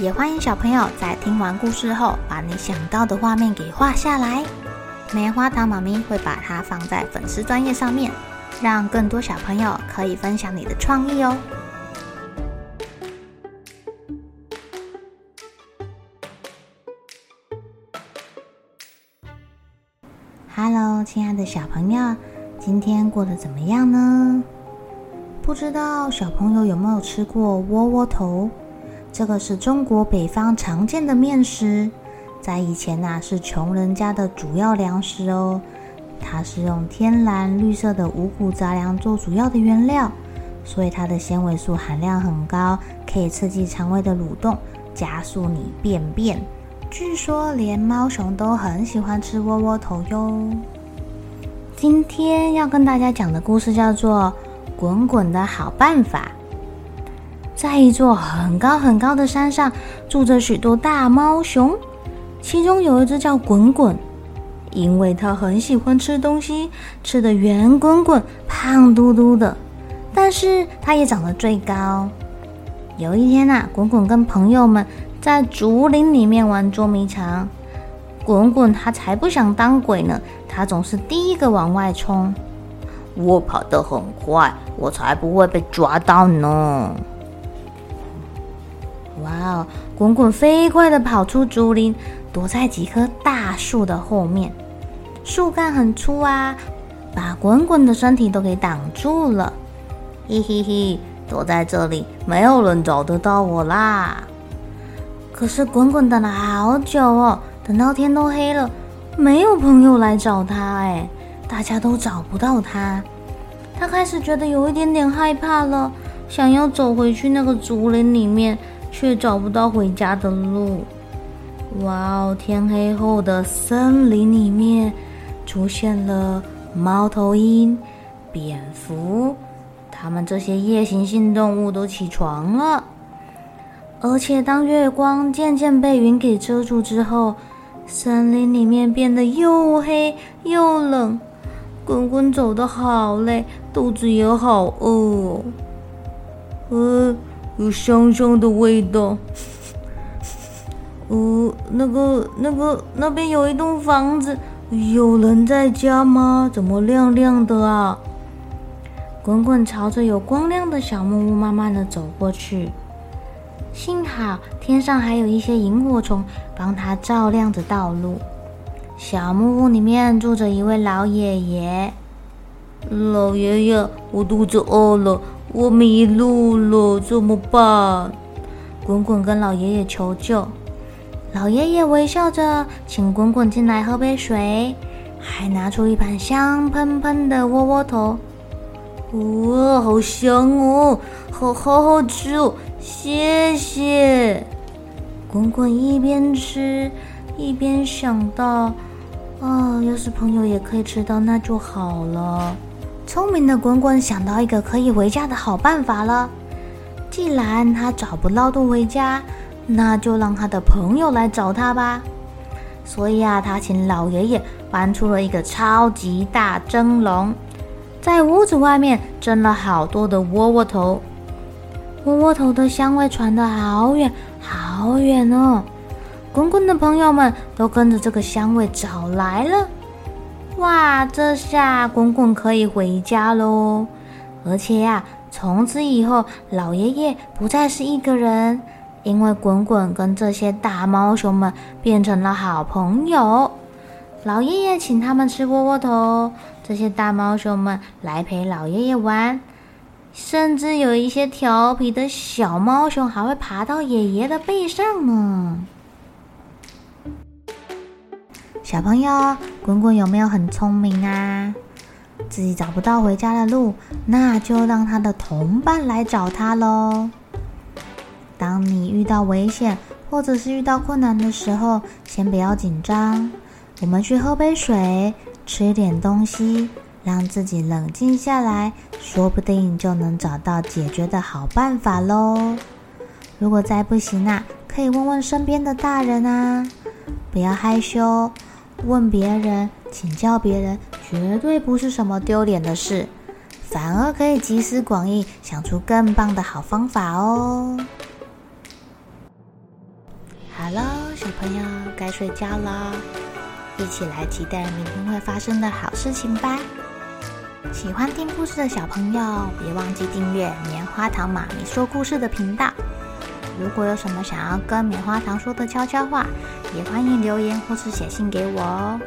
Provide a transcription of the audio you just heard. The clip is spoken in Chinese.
也欢迎小朋友在听完故事后，把你想到的画面给画下来。棉花糖妈咪会把它放在粉丝专页上面，让更多小朋友可以分享你的创意哦。Hello，亲爱的小朋友，今天过得怎么样呢？不知道小朋友有没有吃过窝窝头？这个是中国北方常见的面食，在以前呐、是穷人家的主要粮食哦。它是用天然绿色的五谷杂粮做主要的原料，所以它的纤维素含量很高，可以刺激肠胃的蠕动，加速你便便。据说连猫熊都很喜欢吃窝窝头哟。今天要跟大家讲的故事叫做《滚滚的好办法》。在一座很高很高的山上，住着许多大猫熊，其中有一只叫滚滚，因为它很喜欢吃东西，吃得圆滚滚、胖嘟嘟的，但是它也长得最高。有一天啊，滚滚跟朋友们在竹林里面玩捉迷藏，滚滚他才不想当鬼呢，他总是第一个往外冲。我跑得很快，我才不会被抓到呢。哇哦！滚滚飞快的跑出竹林，躲在几棵大树的后面。树干很粗啊，把滚滚的身体都给挡住了。嘿嘿嘿，躲在这里，没有人找得到我啦。可是滚滚等了好久哦，等到天都黑了，没有朋友来找他，哎，大家都找不到他。他开始觉得有一点点害怕了，想要走回去那个竹林里面。却找不到回家的路。哇哦！天黑后的森林里面出现了猫头鹰、蝙蝠，它们这些夜行性动物都起床了。而且当月光渐渐被云给遮住之后，森林里面变得又黑又冷。滚滚走得好累，肚子也好饿。呃。有香香的味道。呃，那个、那个、那边有一栋房子，有人在家吗？怎么亮亮的啊？滚滚朝着有光亮的小木屋慢慢的走过去。幸好天上还有一些萤火虫帮他照亮着道路。小木屋里面住着一位老爷爷。老爷爷，我肚子饿了。我迷路了，怎么办？滚滚跟老爷爷求救。老爷爷微笑着，请滚滚进来喝杯水，还拿出一盘香喷喷的窝窝头。哇，好香哦，好好好吃哦，谢谢。滚滚一边吃一边想到，啊、要是朋友也可以吃到，那就好了。聪明的滚滚想到一个可以回家的好办法了。既然他找不到路回家，那就让他的朋友来找他吧。所以啊，他请老爷爷搬出了一个超级大蒸笼，在屋子外面蒸了好多的窝窝头。窝窝头的香味传得好远好远哦！滚滚的朋友们都跟着这个香味找来了。哇，这下滚滚可以回家喽！而且呀、从此以后，老爷爷不再是一个人，因为滚滚跟这些大猫熊们变成了好朋友。老爷爷请他们吃窝窝头，这些大猫熊们来陪老爷爷玩，甚至有一些调皮的小猫熊还会爬到爷爷的背上呢。小朋友，滚滚有没有很聪明啊？自己找不到回家的路，那就让他的同伴来找他喽。当你遇到危险或者是遇到困难的时候，先不要紧张，我们去喝杯水，吃点东西，让自己冷静下来，说不定就能找到解决的好办法喽。如果再不行啊，可以问问身边的大人啊，不要害羞，问别人、请教别人，绝对不是什么丢脸的事。反而可以集思广益，想出更棒的好方法哦。好喽，小朋友该睡觉了，一起来期待明天会发生的好事情吧。喜欢听故事的小朋友，别忘记订阅棉花糖妈咪说故事的频道。如果有什么想要跟棉花糖说的悄悄话，也欢迎留言或是写信给我哦。